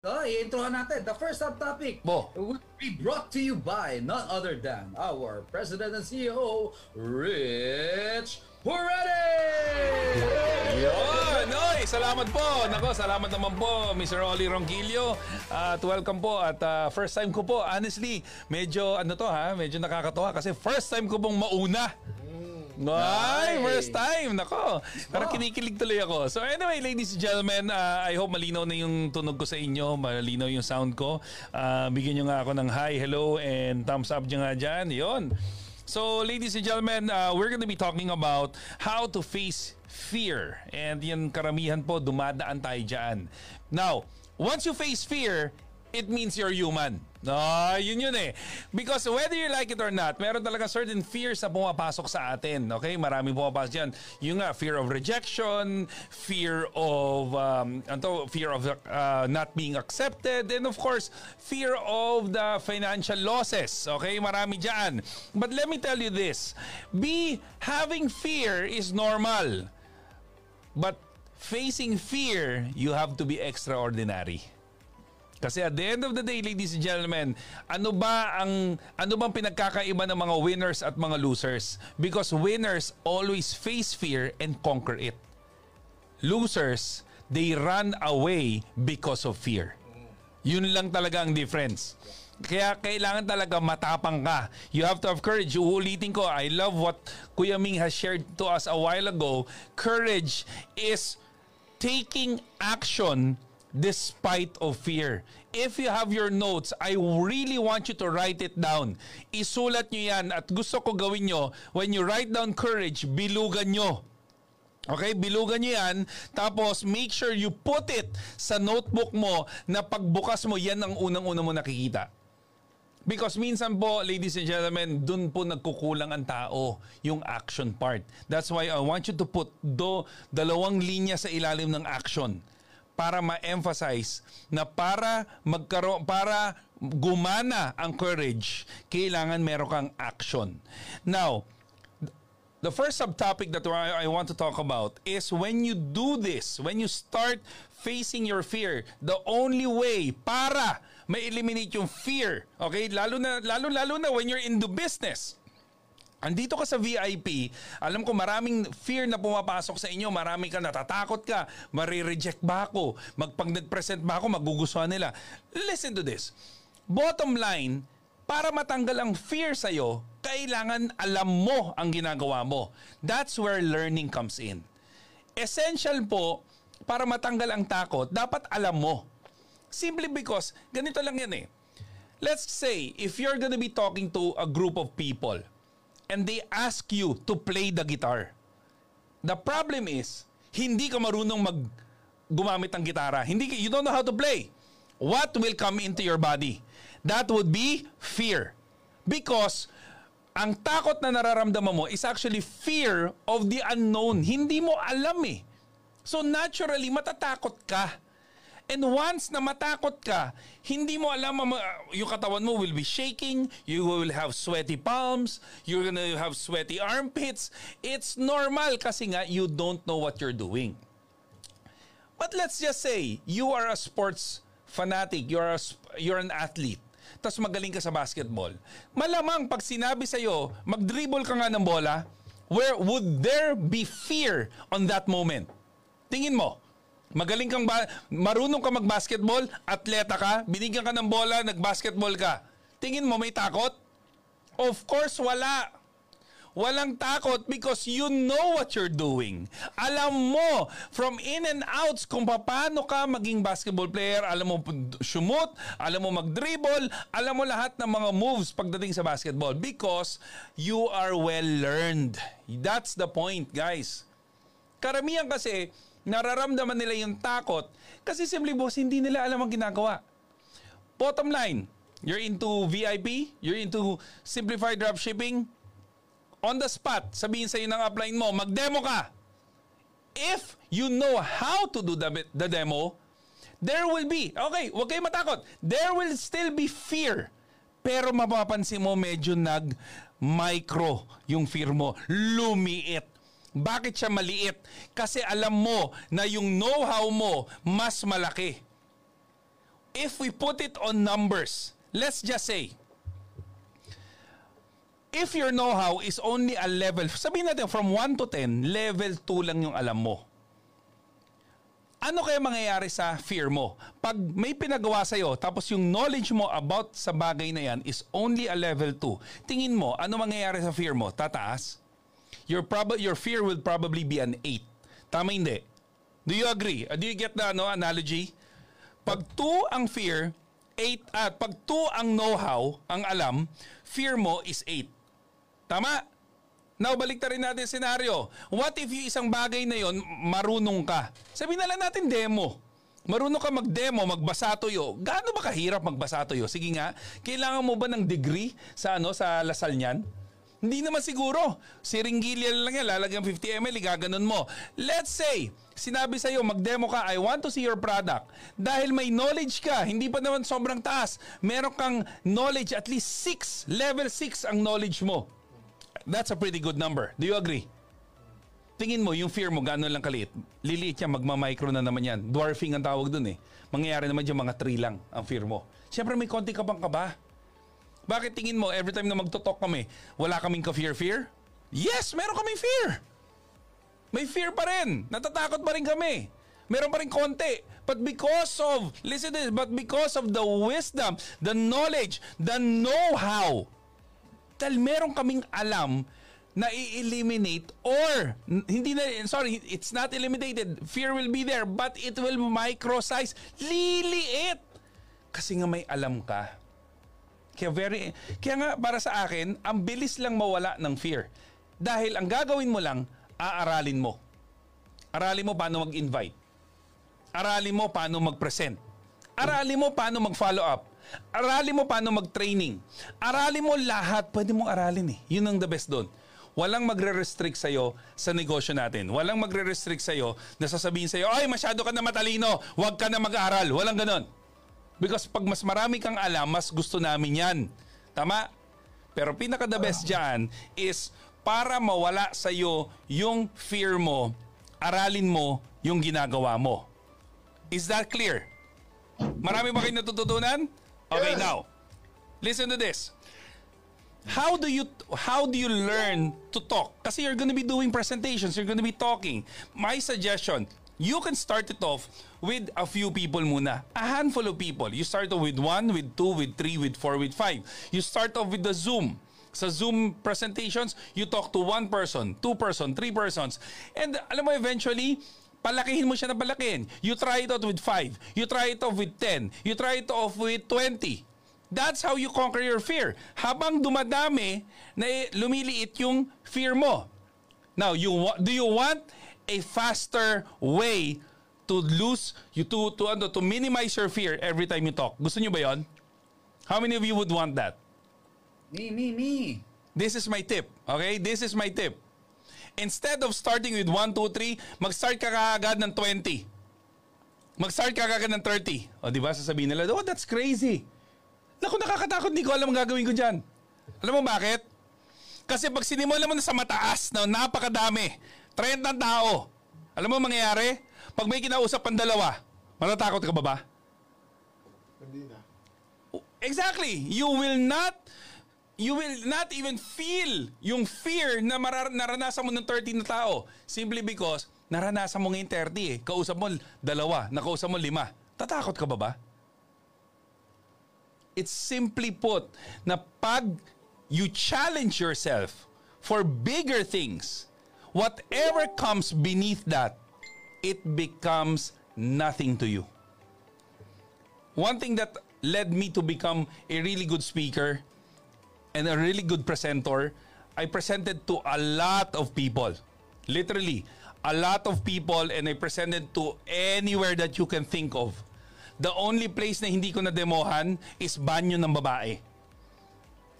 Oh, i-introhan natin. The first subtopic Bo. will be brought to you by none other than our President and CEO, Rich Purade! Yun! Oy, salamat po! Nako, salamat naman po, Mr. Oli Ronquillo. At welcome po. At uh, first time ko po, honestly, medyo ano to ha, medyo nakakatuwa kasi first time ko pong mauna. Ay, first time. Nako. Parang kinikilig tuloy ako. So anyway, ladies and gentlemen, uh, I hope malinaw na yung tunog ko sa inyo. Malinaw yung sound ko. Uh, bigyan nyo nga ako ng hi, hello, and thumbs up nyo nga dyan. Yun. So ladies and gentlemen, uh, we're gonna be talking about how to face fear. And yan karamihan po, dumadaan tayo dyan. Now, once you face fear, it means you're human. No, yun yun eh. Because whether you like it or not, meron talaga certain fears na pumapasok sa atin. Okay? Maraming pumapasok dyan. Yung nga, fear of rejection, fear of, um, ano, fear of uh, not being accepted, and of course, fear of the financial losses. Okay? Marami dyan. But let me tell you this. Be, having fear is normal. But facing fear, you have to be extraordinary. Kasi at the end of the day, ladies and gentlemen, ano ba ang ano bang pinagkakaiba ng mga winners at mga losers? Because winners always face fear and conquer it. Losers, they run away because of fear. Yun lang talaga ang difference. Kaya kailangan talaga matapang ka. You have to have courage. Uulitin ko, I love what Kuya Ming has shared to us a while ago. Courage is taking action despite of fear. If you have your notes, I really want you to write it down. Isulat nyo yan at gusto ko gawin nyo, when you write down courage, bilugan nyo. Okay, bilugan nyo yan. Tapos, make sure you put it sa notebook mo na pagbukas mo, yan ang unang-una mo nakikita. Because minsan po, ladies and gentlemen, dun po nagkukulang ang tao, yung action part. That's why I want you to put do dalawang linya sa ilalim ng action para ma-emphasize na para magkaroon para gumana ang courage, kailangan meron kang action. Now, the first subtopic that I want to talk about is when you do this, when you start facing your fear, the only way para ma-eliminate yung fear, okay? Lalo na lalo lalo na when you're in the business. Andito ka sa VIP, alam ko maraming fear na pumapasok sa inyo, marami ka natatakot ka, marireject ba ako, magpag nag-present ba ako, magugustuhan nila. Listen to this. Bottom line, para matanggal ang fear sa'yo, kailangan alam mo ang ginagawa mo. That's where learning comes in. Essential po, para matanggal ang takot, dapat alam mo. Simply because, ganito lang yan eh. Let's say, if you're gonna be talking to a group of people, and they ask you to play the guitar. The problem is, hindi ka marunong mag gumamit ng gitara. Hindi you don't know how to play. What will come into your body? That would be fear. Because ang takot na nararamdaman mo is actually fear of the unknown. Hindi mo alam eh. So naturally, matatakot ka. And once na matakot ka, hindi mo alam, yung katawan mo will be shaking, you will have sweaty palms, you're gonna have sweaty armpits. It's normal kasi nga you don't know what you're doing. But let's just say, you are a sports fanatic, you're, a, you're an athlete, tapos magaling ka sa basketball. Malamang pag sinabi sa'yo, mag-dribble ka nga ng bola, where would there be fear on that moment? Tingin mo, magaling kang ba- marunong ka mag-basketball, atleta ka, binigyan ka ng bola, nag-basketball ka. Tingin mo may takot? Of course wala. Walang takot because you know what you're doing. Alam mo from in and outs kung paano ka maging basketball player, alam mo shumot, alam mo mag-dribble, alam mo lahat ng mga moves pagdating sa basketball because you are well learned. That's the point, guys. Karamihan kasi, nararamdaman nila yung takot kasi simply boss, hindi nila alam ang ginagawa. Bottom line, you're into VIP, you're into simplified dropshipping, on the spot, sabihin sa'yo ng upline mo, mag-demo ka. If you know how to do the, the demo, there will be, okay, huwag kayo matakot, there will still be fear. Pero mapapansin mo medyo nag-micro yung fear mo, lumiit. Bakit siya maliit? Kasi alam mo na yung know-how mo mas malaki. if we put it on numbers, let's just say, if your know-how is only a level, sabihin natin from 1 to 10, level 2 lang yung alam mo. Ano kaya mangyayari sa fear mo? Pag may pinagawa sa'yo, tapos yung knowledge mo about sa bagay na yan is only a level 2, tingin mo, ano mangyayari sa fear mo? Tataas? Your, prob- your fear will probably be an 8. Tama hindi? Do you agree? Uh, do you get the ano, analogy? Pag 2 ang fear, 8 at pag 2 ang know-how, ang alam, fear mo is 8. Tama? Now, balik rin natin yung senaryo. What if yung isang bagay na yon marunong ka? Sabihin na lang natin demo. Marunong ka mag-demo, magbasa tuyo. Gaano ba kahirap magbasa tuyo? Sige nga, kailangan mo ba ng degree sa ano sa Lasal niyan? Hindi naman siguro. Siringgilya lang yan, lalagyan 50 ml, gaganon mo. Let's say, sinabi sa'yo, mag-demo ka, I want to see your product. Dahil may knowledge ka, hindi pa naman sobrang taas. Meron kang knowledge, at least 6, level 6 ang knowledge mo. That's a pretty good number. Do you agree? Tingin mo, yung fear mo, gano'n lang kaliit. Liliit yan, magma-micro na naman yan. Dwarfing ang tawag dun eh. Mangyayari naman dyan mga 3 lang ang fear mo. Siyempre may konti ka pang kaba. Bakit tingin mo, every time na magtotalk kami, wala kaming ka-fear-fear? Yes, meron kaming fear. May fear pa rin. Natatakot pa rin kami. Meron pa rin konti. But because of, listen this, but because of the wisdom, the knowledge, the know-how, dahil meron kaming alam na i-eliminate or hindi na sorry it's not eliminated fear will be there but it will micro-size liliit kasi nga may alam ka kaya very kaya nga para sa akin ang bilis lang mawala ng fear dahil ang gagawin mo lang aaralin mo aralin mo paano mag-invite aralin mo paano mag-present aralin mo paano mag-follow up Aralin mo paano mag-training. Aralin mo lahat. Pwede mong aralin eh. Yun ang the best doon. Walang magre-restrict sa'yo sa negosyo natin. Walang magre-restrict sa'yo na sasabihin sa'yo, ay masyado ka na matalino, huwag ka na mag-aral. Walang ganon. Because pag mas marami kang alam, mas gusto namin yan. Tama? Pero pinaka the best dyan is para mawala sa'yo yung fear mo, aralin mo yung ginagawa mo. Is that clear? Marami ba kayo natututunan? Okay, now, listen to this. How do you how do you learn to talk? Kasi you're gonna be doing presentations, you're gonna be talking. My suggestion, you can start it off with a few people muna. A handful of people. You start off with one, with two, with three, with four, with five. You start off with the Zoom. Sa Zoom presentations, you talk to one person, two person, three persons. And alam mo, eventually, palakihin mo siya na palakihin. You try it out with 5. You try it off with 10. You try it off with 20. That's how you conquer your fear. Habang dumadami, na lumiliit yung fear mo. Now, you do you want a faster way to lose you to to ano to minimize your fear every time you talk? Gusto niyo ba 'yon? How many of you would want that? Me, me, me. This is my tip. Okay? This is my tip. Instead of starting with 1, 2, 3, mag-start ka kaagad ng 20. Mag-start ka kaagad ng 30. O di ba sasabihin nila, oh that's crazy. Naku, nakakatakot, hindi ko alam ang gagawin ko dyan. Alam mo bakit? Kasi pag sinimulan mo na sa mataas na napakadami, 30 tao, alam mo mangyayari? Pag may kinausap ang dalawa, matatakot ka ba ba? Hindi na. Exactly. You will not you will not even feel yung fear na marar- naranasan mo ng 30 na tao. Simply because naranasan mo ngayon 30 eh. Kausap mo dalawa, nakausap mo lima. Tatakot ka ba ba? It's simply put na pag you challenge yourself for bigger things, whatever comes beneath that, it becomes nothing to you. One thing that led me to become a really good speaker and a really good presenter, I presented to a lot of people. Literally, a lot of people and I presented to anywhere that you can think of. The only place na hindi ko na-demohan is banyo ng babae.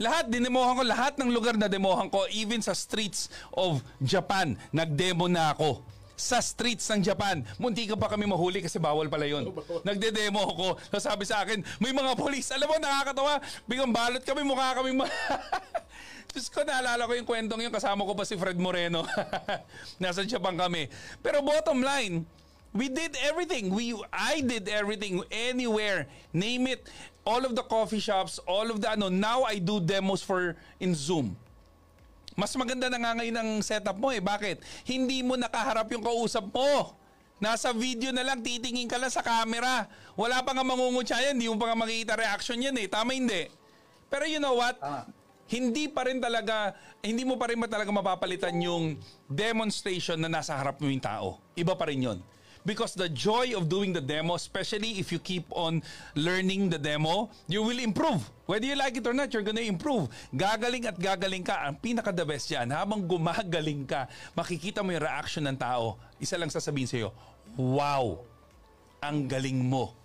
Lahat, dinemohan ko lahat ng lugar na demohan ko, even sa streets of Japan, nagdemo na ako. Sa streets ng Japan, munti ka pa kami mahuli kasi bawal pala yun. Nagde-demo ako, sabi sa akin, may mga polis, alam mo, nakakatawa, biglang balot kami, mukha kami ma- Diyos ko, naalala ko yung kwentong yun, kasama ko pa si Fred Moreno. Nasa Japan kami. Pero bottom line, We did everything. We I did everything anywhere. Name it. All of the coffee shops, all of the ano. Now I do demos for in Zoom. Mas maganda na nga ngayon ang setup mo eh. Bakit? Hindi mo nakaharap yung kausap mo. Nasa video na lang, titingin ka lang sa camera. Wala pa nga mangungutya yan, hindi mo pa nga makikita reaction yan eh. Tama hindi? Pero you know what? Tama. Hindi pa rin talaga, hindi mo pa rin talaga mapapalitan yung demonstration na nasa harap mo yung tao. Iba pa rin yun. Because the joy of doing the demo, especially if you keep on learning the demo, you will improve. Whether you like it or not, you're gonna improve. Gagaling at gagaling ka. Ang pinaka-the best yan, habang gumagaling ka, makikita mo yung reaction ng tao. Isa lang sasabihin sa'yo, wow, ang galing mo.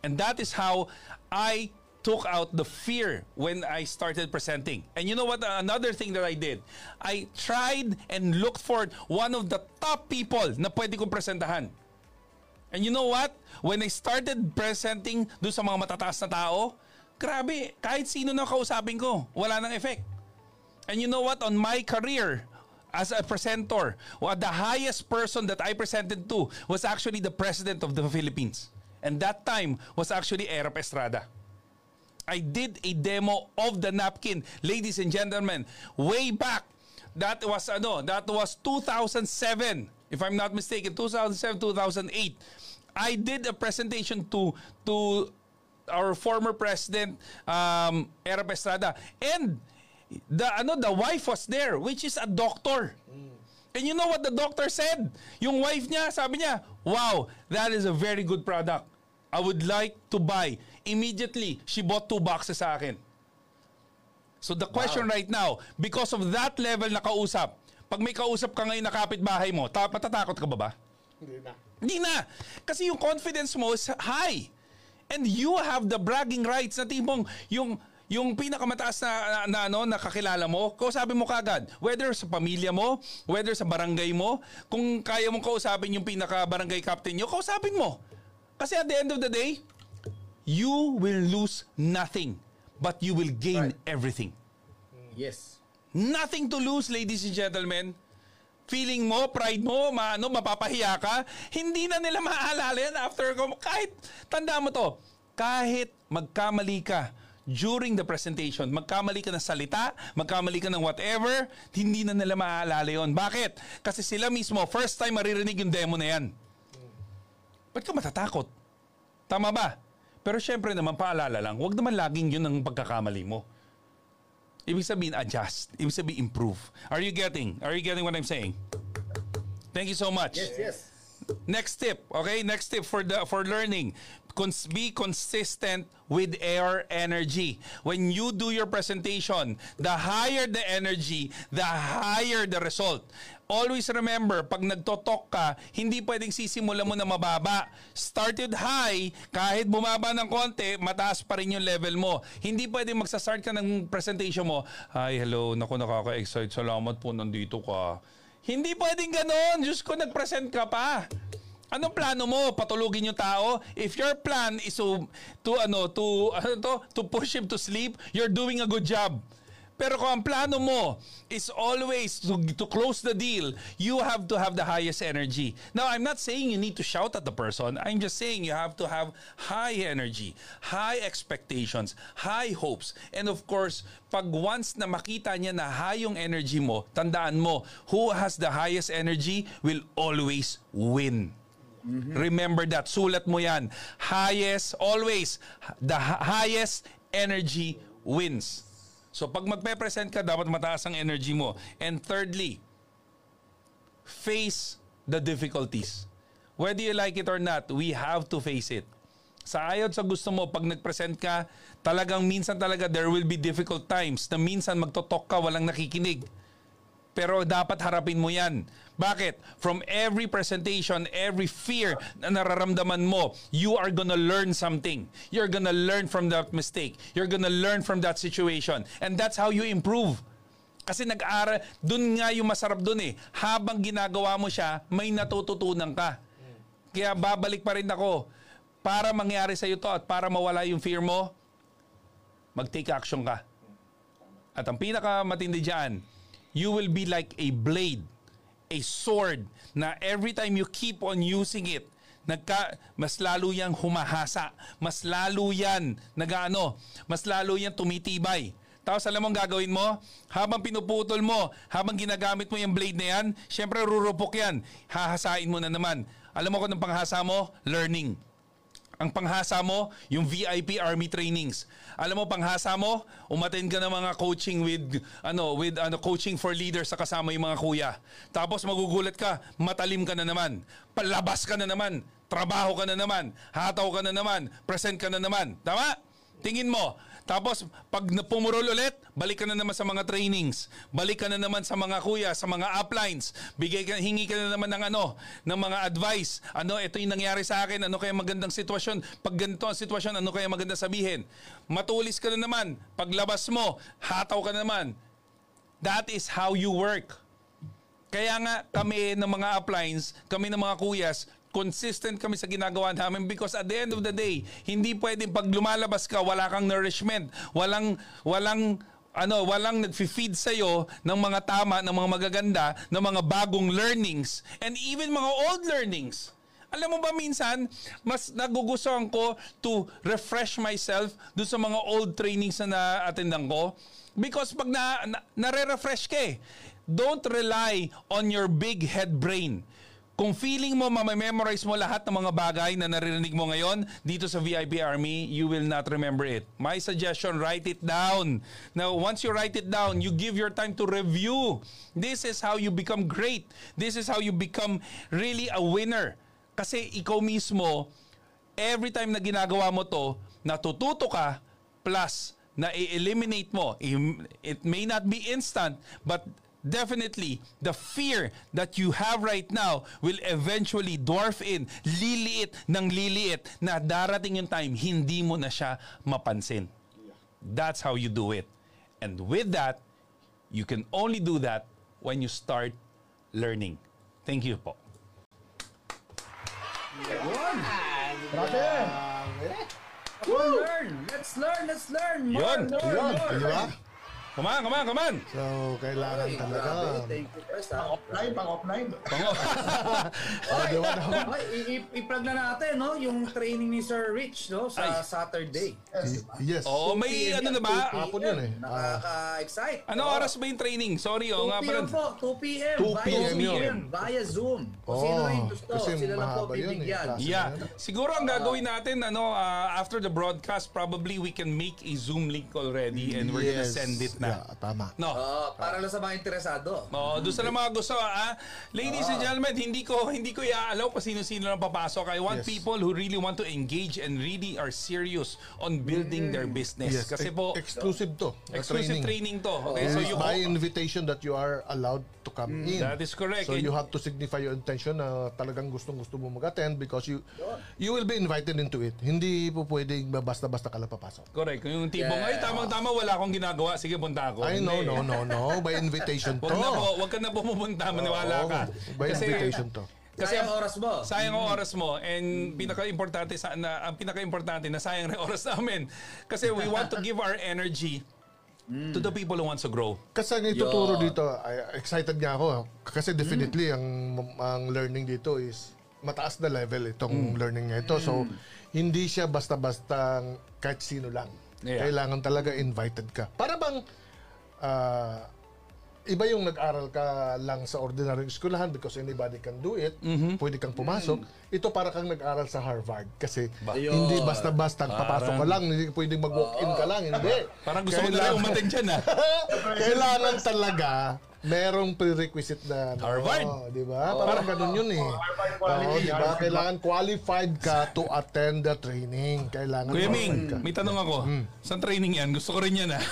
And that is how I took out the fear when I started presenting. And you know what? Another thing that I did, I tried and looked for one of the top people na pwede kong presentahan. And you know what? When I started presenting do sa mga matataas na tao, grabe, kahit sino na kausapin ko, wala nang effect. And you know what? On my career, as a presenter, well, the highest person that I presented to was actually the President of the Philippines. And that time was actually Erap Estrada. I did a demo of the napkin, ladies and gentlemen, way back. That was ano, that was 2007, if I'm not mistaken, 2007, 2008. I did a presentation to to our former president um Erap Estrada and the ano the wife was there which is a doctor. And you know what the doctor said? Yung wife niya, sabi niya, "Wow, that is a very good product. I would like to buy." Immediately, she bought two boxes sa akin. So the question right now, because of that level na kausap, pag may kausap ka ngayon na kapitbahay mo, ta- matatakot ka ba ba? Hindi na. Hindi na. Kasi yung confidence mo is high. And you have the bragging rights na tipong yung yung pinakamataas na, na, na ano nakakilala mo, kausapin mo kagad. Whether sa pamilya mo, whether sa barangay mo, kung kaya mong kausapin yung pinaka barangay captain nyo, kausapin mo. Kasi at the end of the day, you will lose nothing, but you will gain Right. everything. Yes. Nothing to lose, ladies and gentlemen. Feeling mo, pride mo, maano, mapapahiya ka, hindi na nila maaalala yan after, kahit, tanda mo to, kahit magkamali ka during the presentation, magkamali ka ng salita, magkamali ka ng whatever, hindi na nila maaalala yon. Bakit? Kasi sila mismo, first time maririnig yung demo na yan. Ba't ka matatakot? Tama ba? Pero syempre naman, paalala lang, huwag naman laging yun ang pagkakamali mo. Ibig sabihin, adjust. Ibig sabihin, improve. Are you getting? Are you getting what I'm saying? Thank you so much. Yes, yes. Next tip, okay? Next tip for the for learning. Cons- be consistent with air energy. When you do your presentation, the higher the energy, the higher the result. Always remember, pag nagtotok ka, hindi pwedeng sisimulan mo na mababa. Started high, kahit bumaba ng konti, mataas pa rin yung level mo. Hindi pwedeng magsastart ka ng presentation mo, Hi, hello, naku, nakaka-excite. Salamat po, nandito ka. Hindi pwedeng ganon. Diyos ko, nag-present ka pa. Anong plano mo? Patulugin yung tao? If your plan is to, to ano, to, ano to, to push him to sleep, you're doing a good job. Pero kung ang plano mo is always to, to close the deal, you have to have the highest energy. Now, I'm not saying you need to shout at the person. I'm just saying you have to have high energy, high expectations, high hopes. And of course, pag once na makita niya na high yung energy mo, tandaan mo, who has the highest energy will always win. Remember that. Sulat mo yan. Highest, always, the hi- highest energy wins. So pag magpe-present ka, dapat mataas ang energy mo. And thirdly, face the difficulties. Whether you like it or not, we have to face it. Sa ayod sa gusto mo, pag nag-present ka, talagang minsan talaga there will be difficult times na minsan magtotok ka, walang nakikinig. Pero dapat harapin mo yan. Bakit? From every presentation, every fear na nararamdaman mo, you are gonna learn something. You're gonna learn from that mistake. You're gonna learn from that situation. And that's how you improve. Kasi nag-aral, dun nga yung masarap dun eh. Habang ginagawa mo siya, may natututunan ka. Kaya babalik pa rin ako. Para mangyari sa'yo to at para mawala yung fear mo, mag-take action ka. At ang pinakamatindi dyan, you will be like a blade, a sword na every time you keep on using it, nagka, mas lalo yang humahasa. Mas lalo yan nagaano, mas lalo yan tumitibay. Tapos alam mo ang gagawin mo? Habang pinuputol mo, habang ginagamit mo yung blade na yan, syempre rurupok yan. Hahasain mo na naman. Alam mo kung anong panghasa mo? Learning. Ang panghasa mo, yung VIP Army trainings. Alam mo panghasa mo, umattend ka ng mga coaching with ano, with ano coaching for leaders sa kasama yung mga kuya. Tapos magugulat ka, matalim ka na naman. Palabas ka na naman, trabaho ka na naman, hataw ka na naman, present ka na naman. Tama? Tingin mo, tapos, pag pumurol ulit, balik ka na naman sa mga trainings. Balik ka na naman sa mga kuya, sa mga uplines. Bigay ka, hingi ka na naman ng ano, ng mga advice. Ano, ito yung nangyari sa akin. Ano kaya magandang sitwasyon? Pag ganito ang sitwasyon, ano kaya maganda sabihin? Matulis ka na naman. Paglabas mo, hataw ka na naman. That is how you work. Kaya nga kami ng mga uplines, kami ng mga kuyas, consistent kami sa ginagawa namin because at the end of the day, hindi pwedeng pag lumalabas ka, wala kang nourishment, walang, walang, ano, walang nag-feed sa'yo ng mga tama, ng mga magaganda, ng mga bagong learnings, and even mga old learnings. Alam mo ba minsan, mas nagugustuhan ko to refresh myself dun sa mga old trainings na na-attendan ko. Because pag na, na, nare-refresh ka eh, don't rely on your big head brain. Kung feeling mo mamememorize mo lahat ng mga bagay na naririnig mo ngayon dito sa VIP Army, you will not remember it. My suggestion, write it down. Now, once you write it down, you give your time to review. This is how you become great. This is how you become really a winner. Kasi ikaw mismo, every time na ginagawa mo to, natututo ka, plus na i-eliminate mo. It may not be instant, but definitely the fear that you have right now will eventually dwarf in, liliit ng liliit na darating yung time, hindi mo na siya mapansin. That's how you do it. And with that, you can only do that when you start learning. Thank you po. Yun! Grabe! On, learn! Let's learn! Let's learn! More, Yun. more, Yun? Come on, come on, come on! So, kailangan Ay, talaga. grabe. Thank you first, ha? Offline, pang offline. Oh, di ba naman? Ay, i- i- i-plug na natin, no? Yung training ni Sir Rich, no? Sa Ay. Saturday. Yes. Oo, may 2 ano na ba? 2 Hapon yun eh. Nakaka-excite. Ano Oo. oras ba yung training? Sorry, oh 2 nga p.m. pala. po, 2 p.m. 2 Via p.m. Zoom yun. Via Zoom. Kung Oo, sino yung gusto, kasi sila lang po mahaba yun eh, bibigyan. Yeah. Siguro ang gagawin natin ano uh, after the broadcast probably we can make a Zoom link already and we're gonna Yes. send it na. Yeah, tama. No. Oo, para lang sa mga interesado. Oh, doon sa mga gusto ah. Ladies and gentlemen, hindi ko hindi ko iaalaw kung sino-sino lang papasok. I want Yes. people who really want to engage and really are serious on building their business. Yes. Kasi e- po exclusive to. na exclusive training, to. Okay, so you by invitation that you are allowed to come in. That is correct. So And- you have to signify your intention na talagang gustong-gusto mo mag-attend because you you will be invited into it. Hindi po pwedeng basta-basta ka lang papasok. Correct. Yung tipong, ay tamang-tama, wala akong ginagawa. Sige, punta ako. Ay, no, Hindi. no, no, no. By invitation to. Wag na po, wag ka na pumupunta, maniwala ka. By invitation to. Kasi Sayang oras mo. Sayang ang oras mo and pinaka-importante sa na, ang pinaka-importante na sayang rin oras namin kasi we want to give our energy to the people who wants to grow. Kasi ang ituturo Yun. dito, excited nga ako. Kasi definitely, ang, ang learning dito is mataas na level itong learning niya ito. So, hindi siya basta-basta kahit sino lang. Yeah. Kailangan talaga invited ka. Para bang, ah, iba yung nag-aral ka lang sa ordinary eskwelahan because anybody can do it, pwede kang pumasok. Ito para kang nag-aral sa Harvard kasi Yun. hindi basta-basta papasok ka lang, hindi pwedeng mag-walk-in ka lang, hindi. Parang gusto ko na rin umating dyan ah. Kailangan talaga merong prerequisite na Harvard. di ba? Parang ganun yun eh. Oo, di ba? Kailangan qualified ka to attend the training. Kailangan Kuya Ming, ka. may tanong ako. Saan training yan? Gusto ko rin yan ah.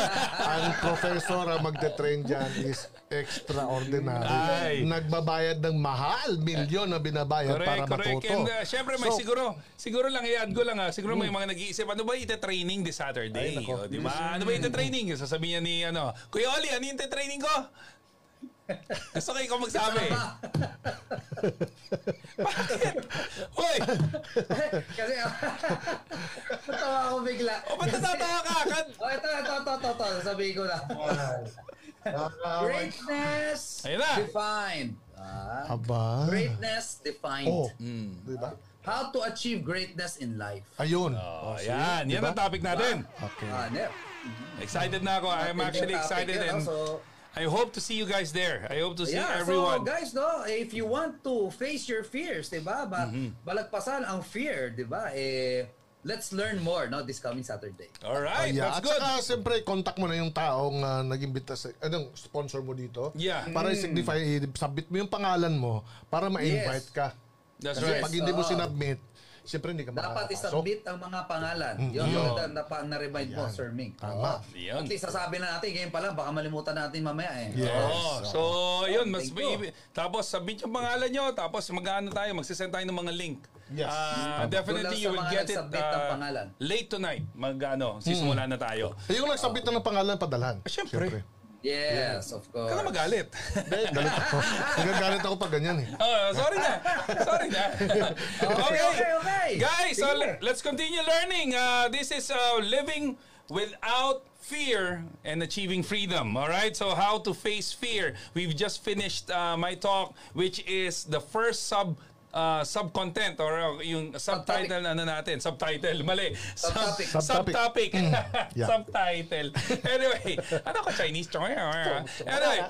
Ang professor ang magte-train dyan is extraordinary. Ay. Nagbabayad ng mahal, milyon na binabayad correct, para correct. matuto. And uh, syempre may So, siguro, siguro lang i-add ko lang ah. Siguro may mga nag-iisip, ano ba ite-training this Saturday? Ay. O, di ba? Ano ba ite-training? Sasabihin niya ni ano, Kuya Oli, ano yung ite-training ko? Gusto ko ikaw magsabi. Bakit? Hoy! Kasi, natawa ako bigla. O ba't natatawa ka? Kan- Oh, ito, ito, ito, ito, ito. Sabihin ko na. Greatness Ayun na. defined. Ah, Aba. greatness defined. Oh. Hmm. Di ba? How to achieve greatness in life. Ayun. Oh, see? yan. Yan Diba? ang topic natin. Okay. Ah, Nep. Excited na ako. I'm actually excited yan, and I hope to see you guys there. I hope to see yeah, everyone. so guys, no, if you want to face your fears, 'di ba? Ba Mm-hmm. balagpasan ang fear, 'di ba? Eh let's learn more no this coming Saturday. All Oh, right, yeah. that's At good. saka, siyempre, contact mo na yung taong uh, nag-imbita sa, anong sponsor mo dito. Yeah. Para i-signify, i-submit mo yung pangalan mo para ma-invite Yes. ka. That's Kasi right. pag hindi mo Oo. sinubmit, siyempre hindi ka Dapat makakapasok. isubmit ang mga pangalan. Yun Mm. yung na, na, na-remind mo, Sir Ming. Tama. Oo. Yun. At least sasabi na natin, ngayon pa lang, baka malimutan natin mamaya eh. Yes. Oh, so yun, mas Thank you. may, tapos submit yung pangalan nyo, tapos mag-ano tayo, magsisend tayo ng mga link. Yes. Ah, Doon definitely lang you sa will mga get it nagsubmit ng ah, pangalan. late tonight. Mag-ano, sisimula na tayo. Eh, yung nagsubmit na ng pangalan, padalhan. Ah, syempre. Yes, of course. Kaya magalit. Galit ako. Nagagalit ako pag ganyan eh. oh, sorry na. Sorry na. Okay, okay, okay. Guys, so let's continue learning. Uh, this is uh, living without fear and achieving freedom. All right. So how to face fear? We've just finished uh, my talk, which is the first sub. Uh, sub-content or uh, yung subtitle na ano natin, subtitle, mali. Sub- Subtopic. Subtopic. yeah. Subtitle. Anyway, ano ka Chinese? Anyway,